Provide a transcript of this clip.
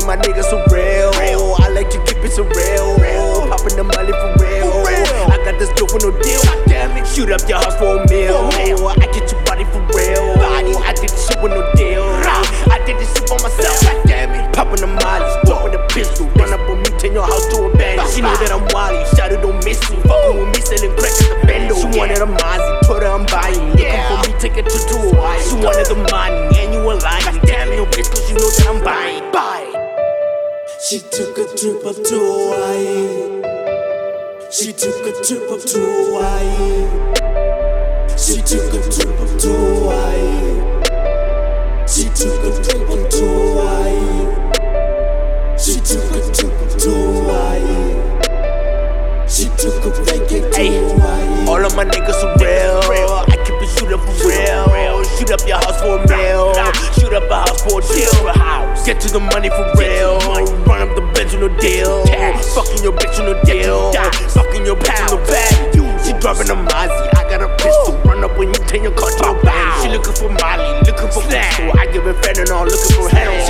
of my niggas so real. real. I like to keep it so real. real. Popping the money for real. for real. I got this dope with no deal. Damn it. Shoot up your heart for a meal. For I get your body for real. Body. I did this shit with no deal. Rah. I did this shit for myself. God damn it. Popping the money, walk with a pistol. Run up on me, turn your house to a bandit. She know that I'm wally. Shadow don't miss you. Fucking with me, selling crack at the bando. She wanted a Mozzie, put her on buying. buying. Looking yeah. for me, take it to Hawaii. She wanted the money, and you were lying. She took a trip up to Hawaii. She took a trip up to Hawaii. She took a trip up to Hawaii. She took a trip up to Hawaii. She took a trip up to Hawaii. She took a vacation to Hawaii. all of my niggas are real. I keep it shoot up for real. Shoot up your house for a meal. Shoot up a house for a deal. Get to the money for real. Fucking your bitch on no deal. Fucking your bitch on the bag. She driving a Mozzie. I got a pistol. Run up when you turn your car to a. She looking for Molly, looking for pistol. I give her fentanyl, looking for head.